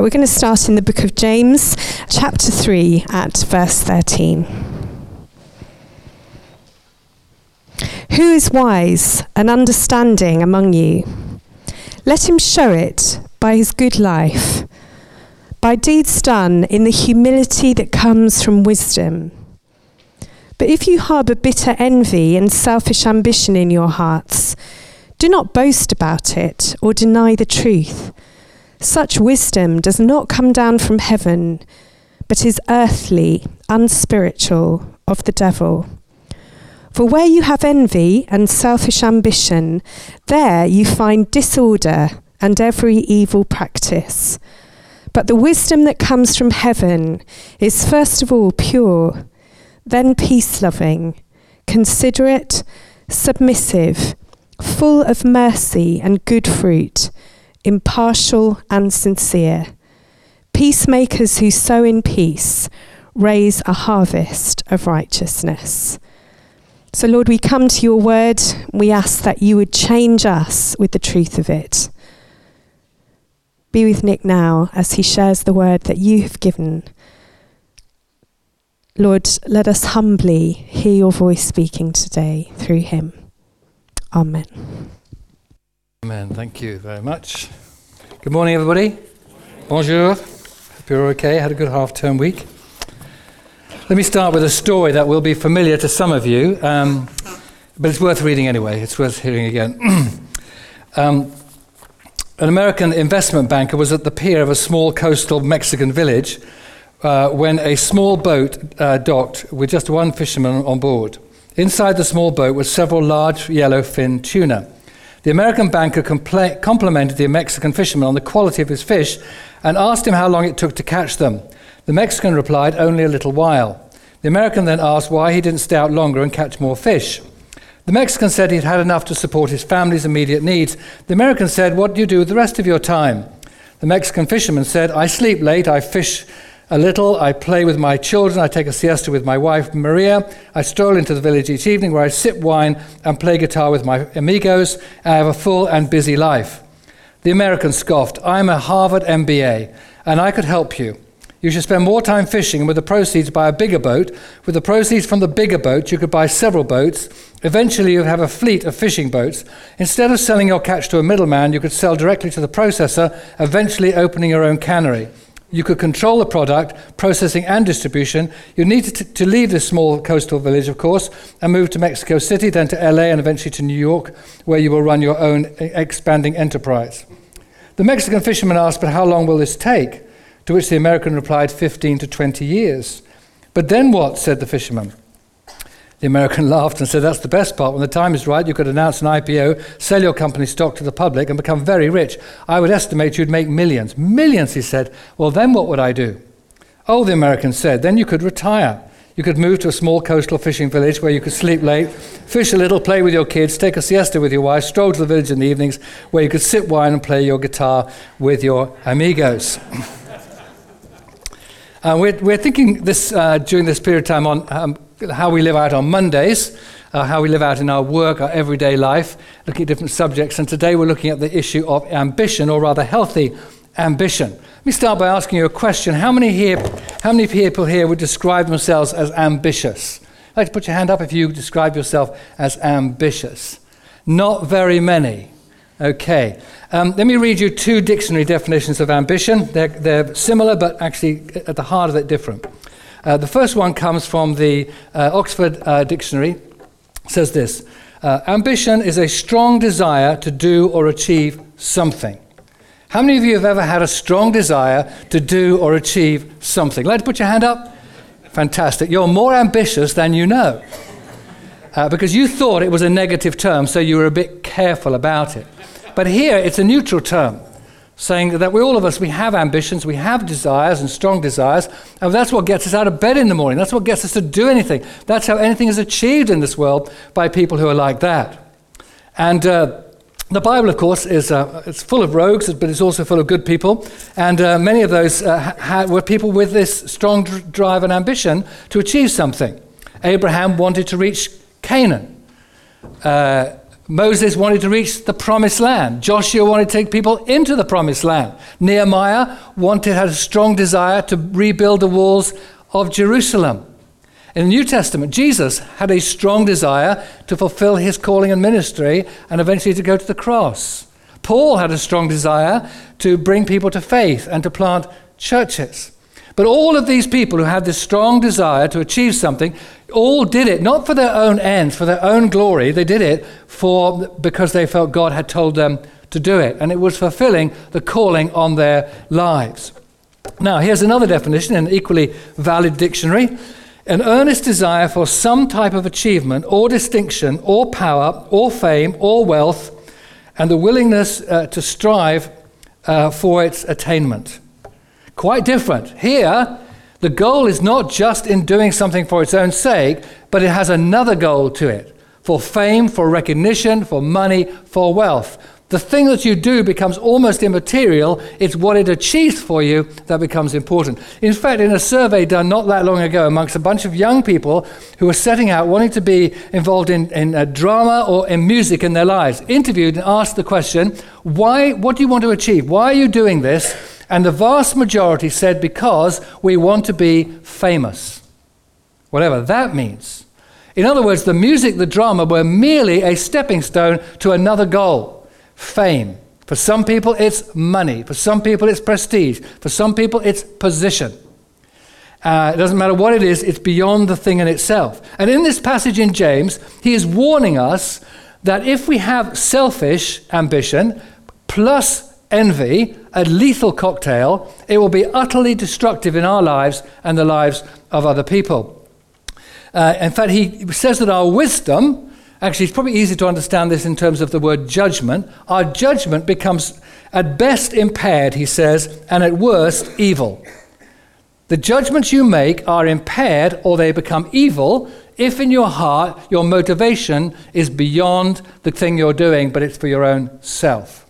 We're going to start in the book of James, chapter 3, at verse 13. Who is wise and understanding among you? Let him show it by his good life, by deeds done in the humility that comes from wisdom. But if you harbour bitter envy and selfish ambition in your hearts, do not boast about it or deny the truth. Such wisdom does not come down from heaven, but is earthly, unspiritual, of the devil. For where you have envy and selfish ambition, there you find disorder and every evil practice. But the wisdom that comes from heaven is first of all pure, then peace loving, considerate, submissive, full of mercy and good fruit impartial and sincere. Peacemakers who sow in peace raise a harvest of righteousness. So, Lord, we come to your word. We ask that you would change us with the truth of it. Be with Nick now as he shares the word that you have given. Lord, let us humbly hear your voice speaking today through him. Amen. Amen. Thank you very much. Good morning, everybody. Bonjour. Hope you're okay. Had a good half term week. Let me start with a story that will be familiar to some of you, um, but it's worth reading anyway. It's worth hearing again. um, an American investment banker was at the pier of a small coastal Mexican village uh, when a small boat uh, docked with just one fisherman on board. Inside the small boat were several large yellow fin tuna. The American banker compla- complimented the Mexican fisherman on the quality of his fish and asked him how long it took to catch them. The Mexican replied, Only a little while. The American then asked why he didn't stay out longer and catch more fish. The Mexican said he'd had enough to support his family's immediate needs. The American said, What do you do with the rest of your time? The Mexican fisherman said, I sleep late, I fish a little. I play with my children. I take a siesta with my wife, Maria. I stroll into the village each evening where I sip wine and play guitar with my amigos. I have a full and busy life. The American scoffed, I'm a Harvard MBA, and I could help you. You should spend more time fishing, and with the proceeds, buy a bigger boat. With the proceeds from the bigger boat, you could buy several boats. Eventually, you'd have a fleet of fishing boats. Instead of selling your catch to a middleman, you could sell directly to the processor, eventually opening your own cannery. You could control the product, processing, and distribution. You needed to, to, leave this small coastal village, of course, and move to Mexico City, then to LA, and eventually to New York, where you will run your own expanding enterprise. The Mexican fisherman asked, But how long will this take? To which the American replied, 15 to 20 years. But then what? said the fisherman. The American laughed and said, That's the best part. When the time is right, you could announce an IPO, sell your company stock to the public, and become very rich. I would estimate you'd make millions. Millions, he said. Well, then what would I do? Oh, the American said, Then you could retire. You could move to a small coastal fishing village where you could sleep late, fish a little, play with your kids, take a siesta with your wife, stroll to the village in the evenings where you could sip wine and play your guitar with your amigos. Uh, we're, we're, thinking this uh, during this period of time on um, how we live out on Mondays, uh, how we live out in our work, our everyday life, looking at different subjects. And today we're looking at the issue of ambition, or rather healthy ambition. Let me start by asking you a question. How many, here, how many people here would describe themselves as ambitious? I'd like to put your hand up if you describe yourself as ambitious. Not very many. Okay. Um, let me read you two dictionary definitions of ambition. They're, they're similar, but actually at the heart of it different. Uh, the first one comes from the uh, Oxford uh, Dictionary. It says this uh, Ambition is a strong desire to do or achieve something. How many of you have ever had a strong desire to do or achieve something? Like to put your hand up? Fantastic. You're more ambitious than you know. Uh, because you thought it was a negative term, so you were a bit careful about it. But here it's a neutral term, saying that we all of us we have ambitions, we have desires and strong desires, and that's what gets us out of bed in the morning. That's what gets us to do anything. That's how anything is achieved in this world by people who are like that. And uh, the Bible, of course, is uh, it's full of rogues, but it's also full of good people. And uh, many of those uh, ha- were people with this strong dr- drive and ambition to achieve something. Abraham wanted to reach Canaan. Moses wanted to reach the promised land. Joshua wanted to take people into the promised land. Nehemiah wanted, had a strong desire to rebuild the walls of Jerusalem. In the New Testament, Jesus had a strong desire to fulfill his calling and ministry and eventually to go to the cross. Paul had a strong desire to bring people to faith and to plant churches. But all of these people who had this strong desire to achieve something all did it not for their own ends, for their own glory. They did it for because they felt God had told them to do it, and it was fulfilling the calling on their lives. Now, here's another definition in an equally valid dictionary an earnest desire for some type of achievement or distinction or power or fame or wealth, and the willingness uh, to strive uh, for its attainment. Quite different. Here, the goal is not just in doing something for its own sake, but it has another goal to it for fame, for recognition, for money, for wealth. The thing that you do becomes almost immaterial. It's what it achieves for you that becomes important. In fact, in a survey done not that long ago amongst a bunch of young people who were setting out wanting to be involved in, in uh, drama or in music in their lives, interviewed and asked the question, why, what do you want to achieve? Why are you doing this? And the vast majority said, because we want to be famous. Whatever that means. In other words, the music, the drama were merely a stepping stone to another goal fame. For some people, it's money. For some people, it's prestige. For some people, it's position. Uh, it doesn't matter what it is, it's beyond the thing in itself. And in this passage in James, he is warning us that if we have selfish ambition plus envy, a lethal cocktail, it will be utterly destructive in our lives and the lives of other people. Uh, in fact, he says that our wisdom, actually, it's probably easy to understand this in terms of the word judgment. Our judgment becomes at best impaired, he says, and at worst evil. The judgments you make are impaired or they become evil if in your heart your motivation is beyond the thing you're doing, but it's for your own self.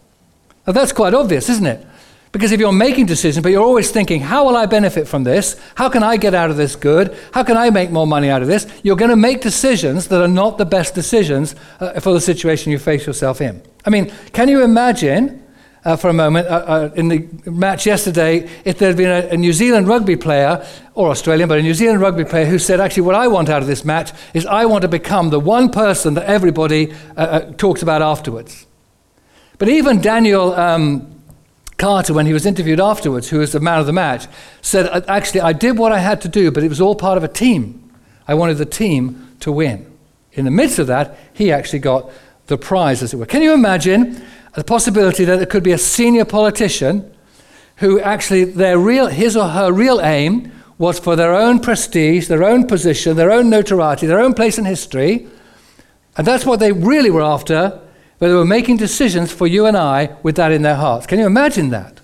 Now, that's quite obvious, isn't it? Because if you're making decisions, but you're always thinking, how will I benefit from this? How can I get out of this good? How can I make more money out of this? You're going to make decisions that are not the best decisions uh, for the situation you face yourself in. I mean, can you imagine uh, for a moment uh, uh in the match yesterday if there had been a, a, New Zealand rugby player, or Australian, but a New Zealand rugby player who said, actually, what I want out of this match is I want to become the one person that everybody uh, uh, talks about afterwards. But even Daniel um, Carter, when he was interviewed afterwards, who was the man of the match, said, Actually, I did what I had to do, but it was all part of a team. I wanted the team to win. In the midst of that, he actually got the prize, as it were. Can you imagine the possibility that there could be a senior politician who actually their real, his or her real aim was for their own prestige, their own position, their own notoriety, their own place in history, and that's what they really were after, but they were making decisions for you and I with that in their hearts. Can you imagine that?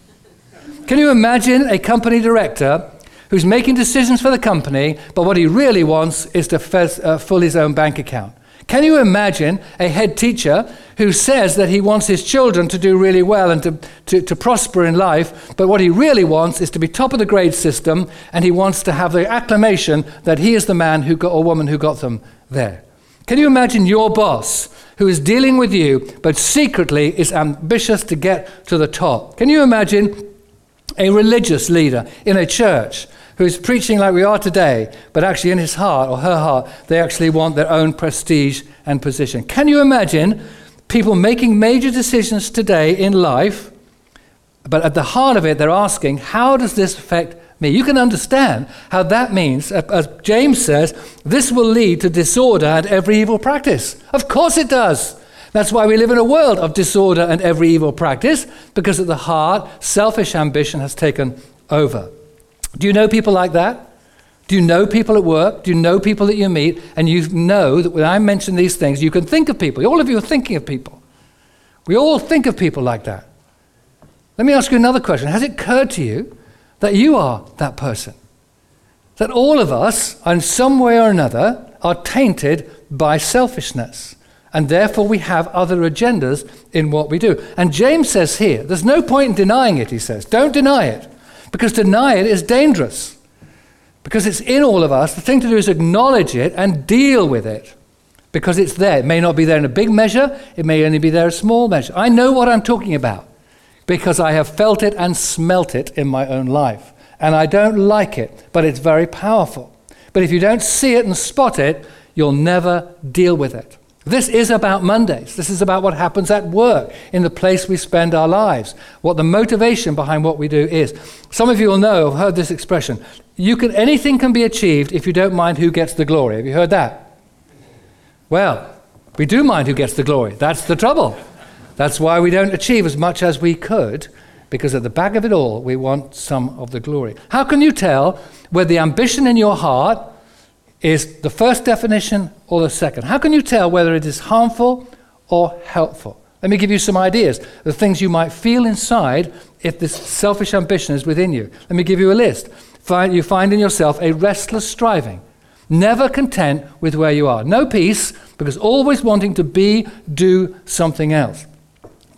Can you imagine a company director who's making decisions for the company, but what he really wants is to uh, fill his own bank account? Can you imagine a head teacher who says that he wants his children to do really well and to, to, to, prosper in life, but what he really wants is to be top of the grade system and he wants to have the acclamation that he is the man who got, or woman who got them there? Can you imagine your boss who is dealing with you, but secretly is ambitious to get to the top. Can you imagine a religious leader in a church who is preaching like we are today, but actually in his heart or her heart, they actually want their own prestige and position? Can you imagine people making major decisions today in life, but at the heart of it, they're asking, how does this affect me. You can understand how that means, uh, as James says, this will lead to disorder and every evil practice. Of course it does. That's why we live in a world of disorder and every evil practice, because at the heart, selfish ambition has taken over. Do you know people like that? Do you know people at work? Do you know people that you meet? And you know that when I mention these things, you can think of people. All of you are thinking of people. We all think of people like that. Let me ask you another question. Has it occurred to you that you are that person. That all of us, in some way or another, are tainted by selfishness. And therefore, we have other agendas in what we do. And James says here, there's no point in denying it, he says. Don't deny it, because deny it is dangerous. Because it's in all of us. The thing to do is acknowledge it and deal with it. because it's there. It may not be there in a big measure, it may only be there in a small measure. I know what I'm talking about because I have felt it and smelt it in my own life. And I don't like it, but it's very powerful. But if you don't see it and spot it, you'll never deal with it. This is about Mondays. This is about what happens at work, in the place we spend our lives, what the motivation behind what we do is. Some of you will know, have heard this expression. You can, anything can be achieved if you don't mind who gets the glory. Have you heard that? Well, we do mind who gets the glory. That's the trouble. That's why we don't achieve as much as we could, because at the back of it all, we want some of the glory. How can you tell whether the ambition in your heart is the first definition or the second? How can you tell whether it is harmful or helpful? Let me give you some ideas. The things you might feel inside if this selfish ambition is within you. Let me give you a list. Find, you find in yourself a restless striving, never content with where you are. No peace, because always wanting to be, do something else.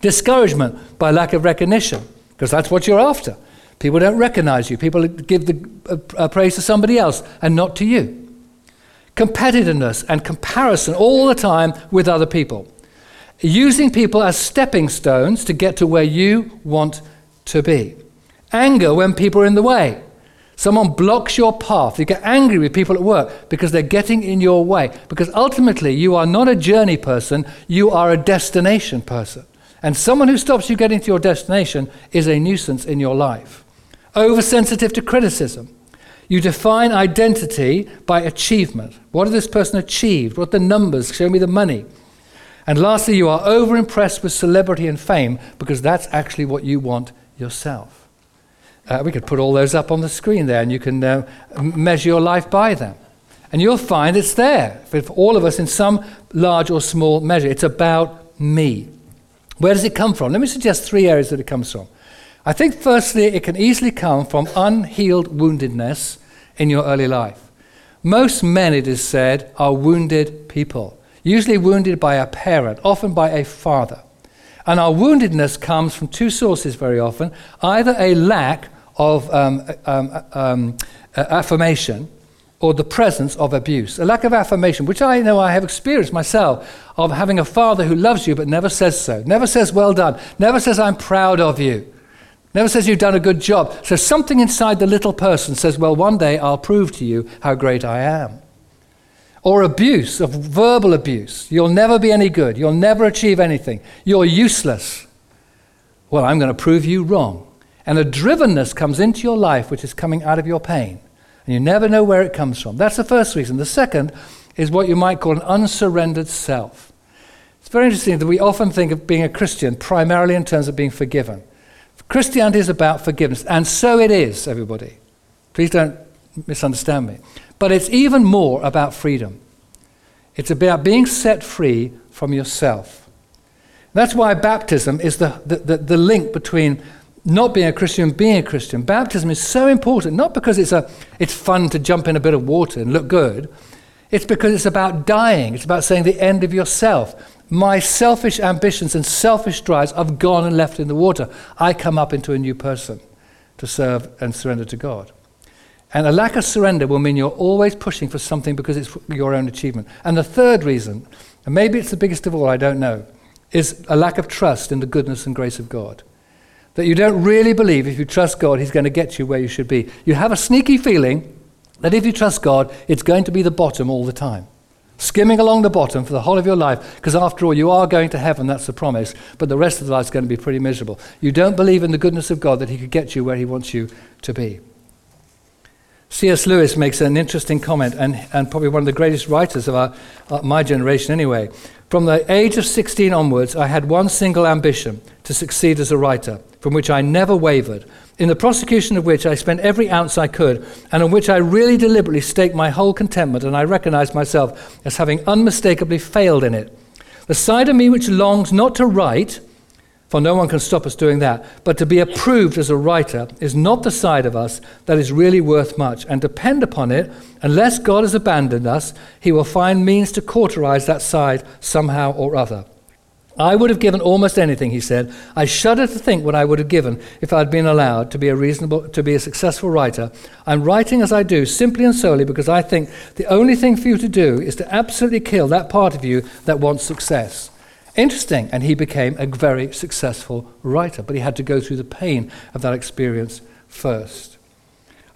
Discouragement by lack of recognition, because that's what you're after. People don't recognize you. People give the uh, uh praise to somebody else and not to you competitiveness and comparison all the time with other people, using people as stepping stones to get to where you want to be. Anger when people are in the way. Someone blocks your path. You get angry with people at work because they're getting in your way. Because ultimately, you are not a journey person, you are a destination person. And someone who stops you getting to your destination is a nuisance in your life. Oversensitive to criticism. You define identity by achievement. What has this person achieved? What the numbers? Show me the money. And lastly, you are overimpressed with celebrity and fame because that's actually what you want yourself. Uh, we could put all those up on the screen there and you can uh, measure your life by them. And you'll find it's there for all of us in some large or small measure. It's about me. Where does it come from? Let me suggest three areas that it comes from. I think, firstly, it can easily come from unhealed woundedness in your early life. Most men, it is said, are wounded people, usually wounded by a parent, often by a father. And our woundedness comes from two sources very often either a lack of um, um, um, affirmation or the presence of abuse. A lack of affirmation, which I know I have experienced myself, of having a father who loves you but never says so, never says, well done, never says, I'm proud of you. Never says you've done a good job. So something inside the little person says, Well, one day I'll prove to you how great I am. Or abuse, of verbal abuse. You'll never be any good. You'll never achieve anything. You're useless. Well, I'm going to prove you wrong. And a drivenness comes into your life which is coming out of your pain. And you never know where it comes from. That's the first reason. The second is what you might call an unsurrendered self. It's very interesting that we often think of being a Christian primarily in terms of being forgiven. Christianity is about forgiveness, and so it is, everybody. Please don't misunderstand me. But it's even more about freedom. It's about being set free from yourself. That's why baptism is the, the, the, the link between not being a Christian being a Christian. Baptism is so important, not because it's, a, it's fun to jump in a bit of water and look good, it's because it's about dying. It's about saying the end of yourself my selfish ambitions and selfish drives I've gone and left in the water. I come up into a new person to serve and surrender to God. And a lack of surrender will mean you're always pushing for something because it's your own achievement. And the third reason, and maybe it's the biggest of all, I don't know, is a lack of trust in the goodness and grace of God. That you don't really believe if you trust God, He's going to get you where you should be. You have a sneaky feeling that if you trust God, it's going to be the bottom all the time skimming along the bottom for the whole of your life, because after all, you are going to heaven, that's the promise, but the rest of the life is going to be pretty miserable. You don't believe in the goodness of God that He could get you where He wants you to be. C.S. Lewis makes an interesting comment, and, and probably one of the greatest writers of our, uh, my generation, anyway. From the age of 16 onwards, I had one single ambition to succeed as a writer, from which I never wavered in the prosecution of which I spent every ounce I could, and on which I really deliberately staked my whole contentment, and I recognized myself as having unmistakably failed in it. The side of me which longs not to write, for no one can stop us doing that, but to be approved as a writer is not the side of us that is really worth much. And depend upon it, unless God has abandoned us, he will find means to cauterize that side somehow or other. I would have given almost anything, he said. I shudder to think what I would have given if I had been allowed to be a reasonable, to be a successful writer. I'm writing as I do simply and solely because I think the only thing for you to do is to absolutely kill that part of you that wants success. Interesting, and he became a very successful writer, but he had to go through the pain of that experience first.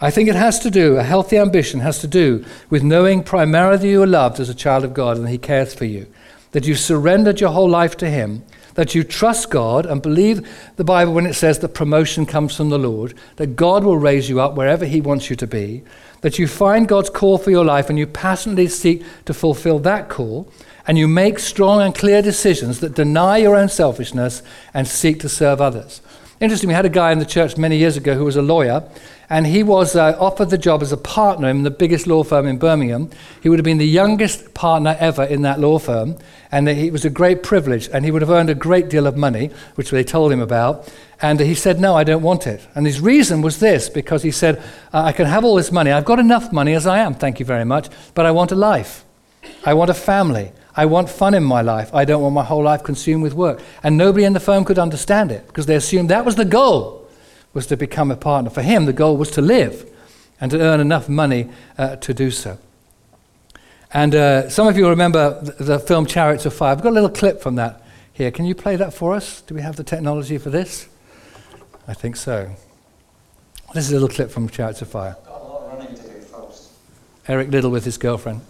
I think it has to do, a healthy ambition has to do with knowing primarily that you are loved as a child of God and he cares for you. That you've surrendered your whole life to Him, that you trust God and believe the Bible when it says that promotion comes from the Lord, that God will raise you up wherever He wants you to be, that you find God's call for your life and you passionately seek to fulfill that call, and you make strong and clear decisions that deny your own selfishness and seek to serve others. Interesting, we had a guy in the church many years ago who was a lawyer, and he was uh, offered the job as a partner in the biggest law firm in Birmingham. He would have been the youngest partner ever in that law firm, and it was a great privilege, and he would have earned a great deal of money, which they told him about. And he said, No, I don't want it. And his reason was this because he said, I can have all this money. I've got enough money as I am, thank you very much, but I want a life. I want a family. I want fun in my life. I don't want my whole life consumed with work. And nobody in the firm could understand it because they assumed that was the goal was to become a partner. For him, the goal was to live and to earn enough money uh, to do so. And uh, some of you remember the, the, film Chariots of Fire. I've got a little clip from that here. Can you play that for us? Do we have the technology for this? I think so. This is a little clip from Chariots of Fire. Eric Liddell with his girlfriend.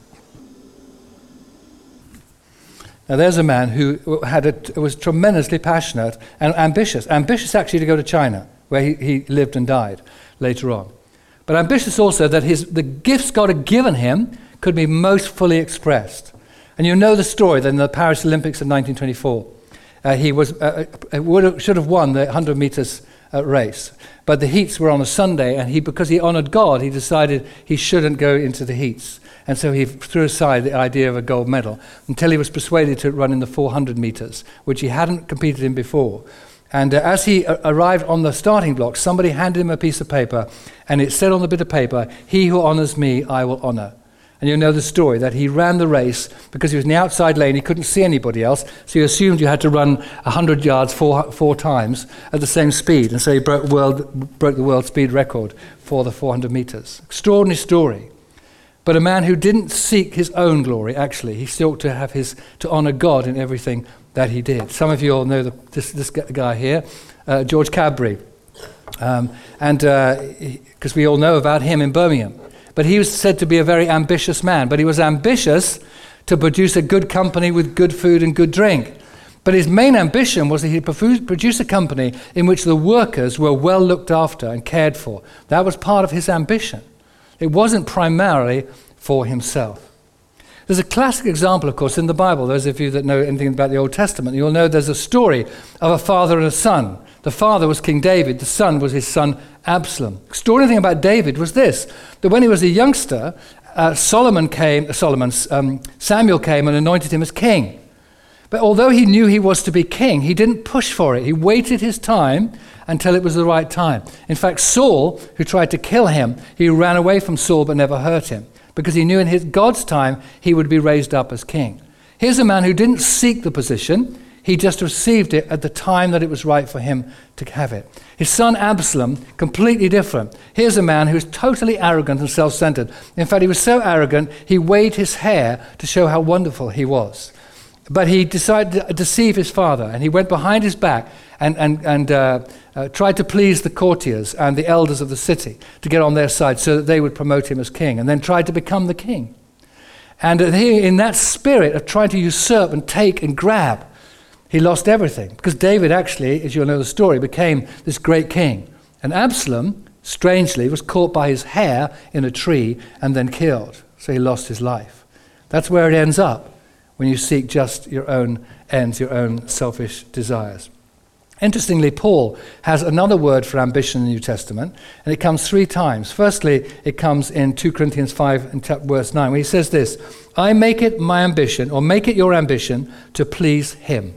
Now, there's a man who had a, was tremendously passionate and ambitious, ambitious actually to go to China where he, he lived and died later on. But ambitious also that his, the gifts God had given him could be most fully expressed. And you know the story that in the Paris Olympics of 1924, uh, he was, uh, uh would should have won the 100 meters uh, race. But the heats were on a Sunday, and he, because he honored God, he decided he shouldn't go into the heats. And so he threw aside the idea of a gold medal until he was persuaded to run in the 400 meters, which he hadn't competed in before. And uh, as he uh, arrived on the starting block, somebody handed him a piece of paper, and it said on the bit of paper, He who honors me, I will honor. And you know the story that he ran the race because he was in the outside lane, he couldn't see anybody else, so he assumed you had to run 100 yards four, four times at the same speed. And so he broke, world, broke the world speed record for the 400 meters. Extraordinary story. But a man who didn't seek his own glory, actually, he sought to have his, to honor God in everything that he did. Some of you all know the, this, this guy here, uh, George Cadbury. Um, and because uh, we all know about him in Birmingham. But he was said to be a very ambitious man. But he was ambitious to produce a good company with good food and good drink. But his main ambition was that he'd produce a company in which the workers were well looked after and cared for. That was part of his ambition. It wasn't primarily for himself. There's a classic example, of course, in the Bible. Those of you that know anything about the Old Testament, you'll know there's a story of a father and a son. The father was King David, the son was his son Absalom. The extraordinary thing about David was this that when he was a youngster, uh, Solomon came, uh, Solomon, um, Samuel came and anointed him as king. But although he knew he was to be king, he didn't push for it. He waited his time until it was the right time. In fact, Saul, who tried to kill him, he ran away from Saul but never hurt him because he knew in his God's time he would be raised up as king. Here's a man who didn't seek the position, he just received it at the time that it was right for him to have it. His son Absalom, completely different. Here's a man who's totally arrogant and self centered. In fact, he was so arrogant, he weighed his hair to show how wonderful he was. But he decided to deceive his father, and he went behind his back and, and, and uh, uh, tried to please the courtiers and the elders of the city to get on their side so that they would promote him as king, and then tried to become the king. And he, in that spirit of trying to usurp and take and grab, he lost everything. Because David actually, as you'll know the story, became this great king. And Absalom, strangely, was caught by his hair in a tree and then killed. So he lost his life. That's where it ends up when you seek just your own ends, your own selfish desires. Interestingly, Paul has another word for ambition in the New Testament, and it comes three times. Firstly, it comes in 2 Corinthians 5 and verse 9, where he says this I make it my ambition, or make it your ambition, to please him.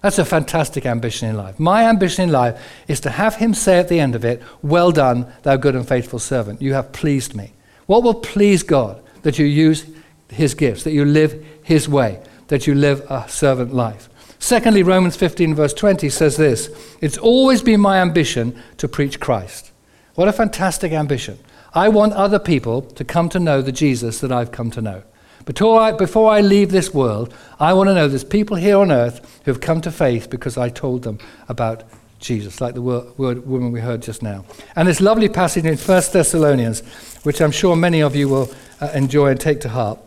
That's a fantastic ambition in life. My ambition in life is to have him say at the end of it, Well done, thou good and faithful servant. You have pleased me. What will please God? That you use his gifts, that you live his way, that you live a servant life. Secondly, Romans 15, verse 20 says this It's always been my ambition to preach Christ. What a fantastic ambition. I want other people to come to know the Jesus that I've come to know. Before I, before I leave this world, I want to know there's people here on earth who have come to faith because I told them about Jesus, like the word, word, woman we heard just now. And this lovely passage in 1 Thessalonians, which I'm sure many of you will uh, enjoy and take to heart.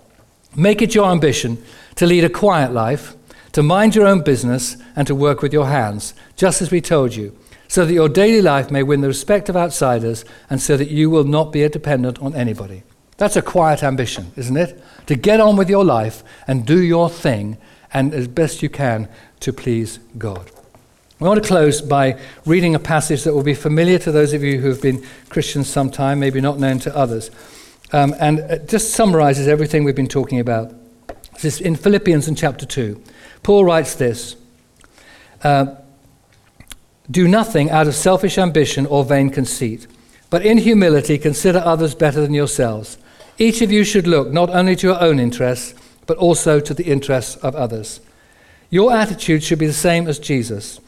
Make it your ambition to lead a quiet life, to mind your own business, and to work with your hands, just as we told you, so that your daily life may win the respect of outsiders and so that you will not be a dependent on anybody. That's a quiet ambition, isn't it? To get on with your life and do your thing and as best you can to please God. I want to close by reading a passage that will be familiar to those of you who have been Christians some time, maybe not known to others, um, and it just summarizes everything we've been talking about. This in Philippians in chapter 2. Paul writes this uh, Do nothing out of selfish ambition or vain conceit, but in humility consider others better than yourselves. Each of you should look not only to your own interests, but also to the interests of others. Your attitude should be the same as Jesus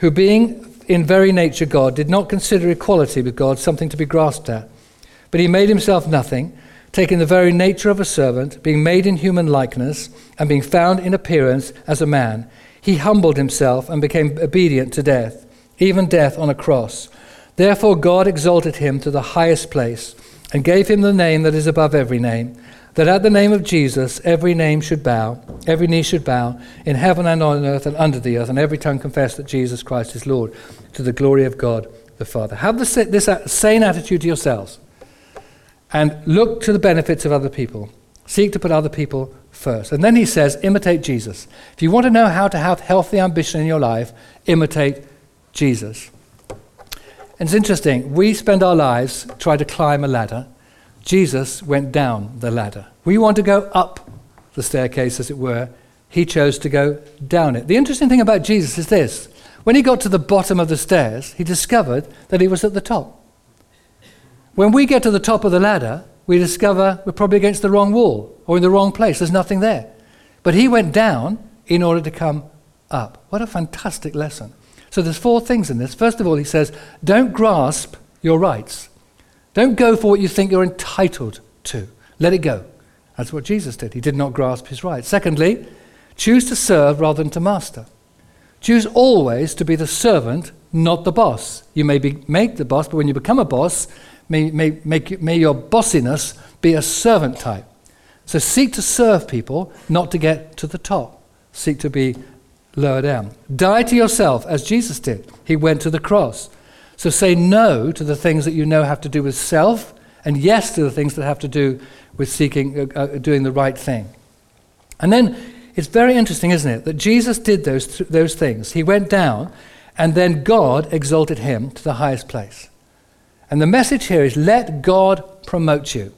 who, being in very nature God, did not consider equality with God something to be grasped at. But he made himself nothing, taking the very nature of a servant, being made in human likeness, and being found in appearance as a man. He humbled himself and became obedient to death, even death on a cross. Therefore, God exalted him to the highest place and gave him the name that is above every name that at the name of Jesus every name should bow, every knee should bow, in heaven and on earth and under the earth, and every tongue confess that Jesus Christ is Lord, to the glory of God the Father. Have this, sane attitude to yourselves and look to the benefits of other people. Seek to put other people first. And then he says, imitate Jesus. If you want to know how to have healthy ambition in your life, imitate Jesus. And it's interesting, we spend our lives trying to climb a ladder Jesus went down the ladder. We want to go up the staircase, as it were. He chose to go down it. The interesting thing about Jesus is this when he got to the bottom of the stairs, he discovered that he was at the top. When we get to the top of the ladder, we discover we're probably against the wrong wall or in the wrong place. There's nothing there. But he went down in order to come up. What a fantastic lesson. So there's four things in this. First of all, he says, don't grasp your rights. Don't go for what you think you're entitled to. Let it go. That's what Jesus did. He did not grasp his rights. Secondly, choose to serve rather than to master. Choose always to be the servant, not the boss. You may be make the boss, but when you become a boss, may, may, make, may your bossiness be a servant type. So seek to serve people, not to get to the top. Seek to be lower down. Die to yourself, as Jesus did. He went to the cross. So say no to the things that you know have to do with self, and yes to the things that have to do with seeking, uh, uh, doing the right thing. And then it's very interesting, isn't it, that Jesus did those, th- those things. He went down, and then God exalted him to the highest place. And the message here is let God promote you.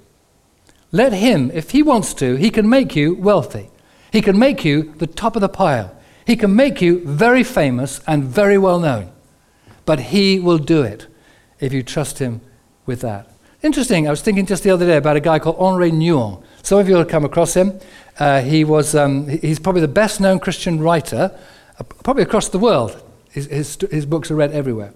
Let Him, if He wants to, He can make you wealthy. He can make you the top of the pile. He can make you very famous and very well known but He will do it if you trust Him with that. Interesting, I was thinking just the other day about a guy called Henri Nouwen. Some of you will come across him. Uh, he was, um, he's probably the best known Christian writer, uh, probably across the world. His, his, his books are read everywhere.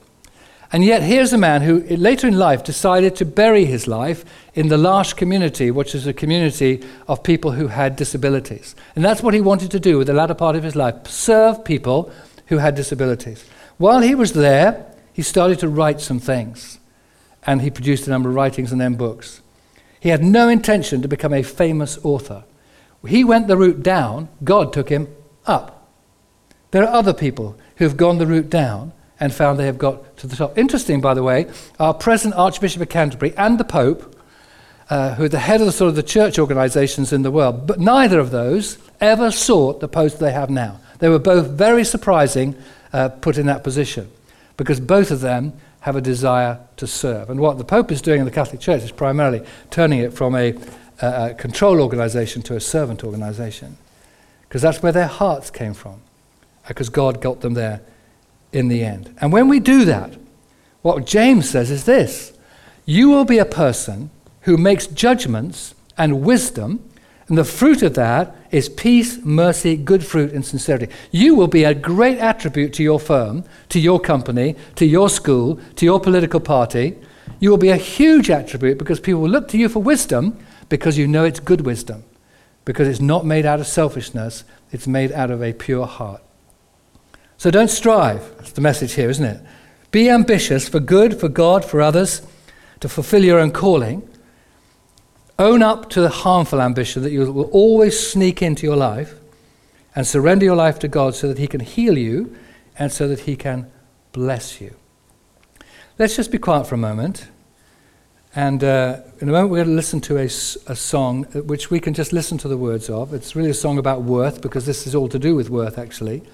And yet, here's a man who later in life decided to bury his life in the L'Arche community, which is a community of people who had disabilities. And that's what he wanted to do with the latter part of his life serve people who had disabilities. While he was there, he started to write some things, and he produced a number of writings and then books. He had no intention to become a famous author. He went the route down, God took him up. There are other people who have gone the route down and found they have got to the top. Interesting, by the way, our present Archbishop of Canterbury and the Pope, uh, who are the head of the sort of the church organizations in the world, but neither of those ever sought the post they have now. They were both very surprising uh, put in that position because both of them have a desire to serve. And what the Pope is doing in the Catholic Church is primarily turning it from a, a control organization to a servant organization because that's where their hearts came from because God got them there in the end. And when we do that, what James says is this you will be a person who makes judgments and wisdom, and the fruit of that is peace, mercy, good fruit, and sincerity. You will be a great attribute to your firm, to your company, to your school, to your political party. You will be a huge attribute because people will look to you for wisdom because you know it's good wisdom, because it's not made out of selfishness, it's made out of a pure heart. So don't strive. That's the message here, isn't it? Be ambitious for good, for God, for others, to fulfill your own calling. Own up to the harmful ambition that you will always sneak into your life and surrender your life to God so that He can heal you and so that He can bless you. Let's just be quiet for a moment. And uh, in a moment, we're going to listen to a, a song which we can just listen to the words of. It's really a song about worth because this is all to do with worth, actually.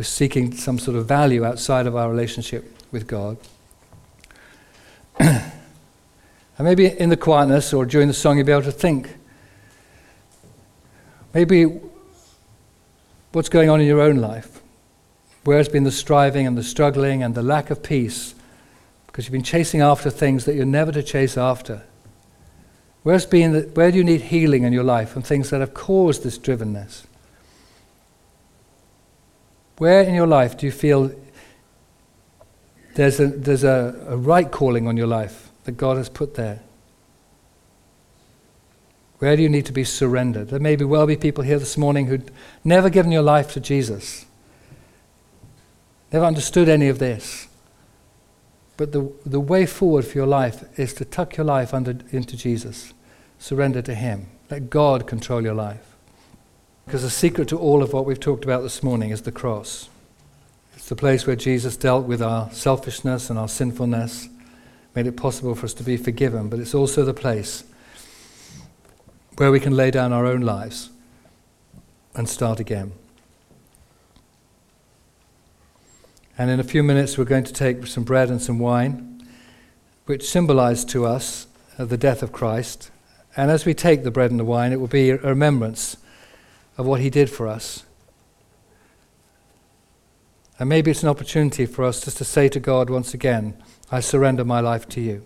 We're seeking some sort of value outside of our relationship with God. and maybe in the quietness or during the song, you'll be able to think maybe what's going on in your own life. Where has been the striving and the struggling and the lack of peace because you've been chasing after things that you're never to chase after? Where's been the, where do you need healing in your life from things that have caused this drivenness? Where in your life do you feel there's a, there's a, a right calling on your life that God has put there? Where do you need to be surrendered? There may be well be people here this morning who'd never given your life to Jesus, never understood any of this. But the, the way forward for your life is to tuck your life under, into Jesus, surrender to Him, let God control your life. Because the secret to all of what we've talked about this morning is the cross. It's the place where Jesus dealt with our selfishness and our sinfulness, made it possible for us to be forgiven, but it's also the place where we can lay down our own lives and start again. And in a few minutes, we're going to take some bread and some wine, which symbolize to us uh, the death of Christ. And as we take the bread and the wine, it will be a remembrance of what He did for us. And maybe it's an opportunity for us just to say to God once again, I surrender my life to you.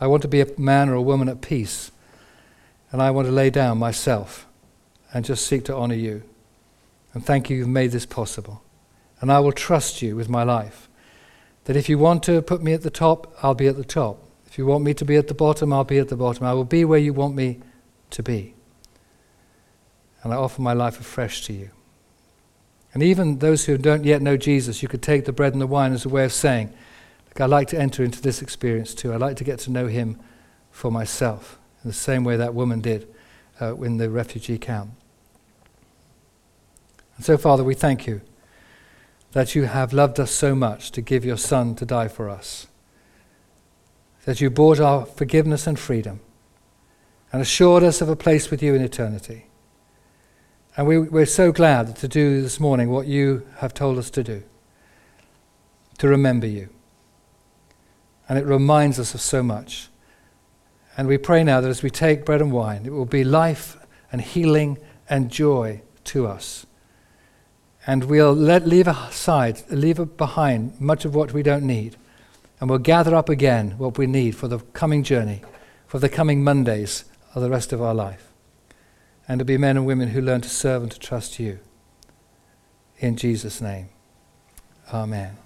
I want to be a man or a woman at peace. And I want to lay down myself and just seek to honor you. And thank you, you've made this possible. And I will trust you with my life. That if you want to put me at the top, I'll be at the top. If you want me to be at the bottom, I'll be at the bottom. I will be where you want me to be and I offer my life afresh to you. And even those who don't yet know Jesus, you could take the bread and the wine as a way of saying, Look, I'd like to enter into this experience too. I'd like to get to know him for myself, in the same way that woman did uh, in the refugee camp. And so, Father, we thank you that you have loved us so much to give your Son to die for us, that you bought our forgiveness and freedom, and assured us of a place with you in eternity. And we, we're so glad to do this morning what you have told us to do to remember you. And it reminds us of so much. And we pray now that as we take bread and wine, it will be life and healing and joy to us. And we'll let, leave aside, leave behind much of what we don't need. And we'll gather up again what we need for the coming journey, for the coming Mondays of the rest of our life and to be men and women who learn to serve and to trust you. In Jesus' name, amen.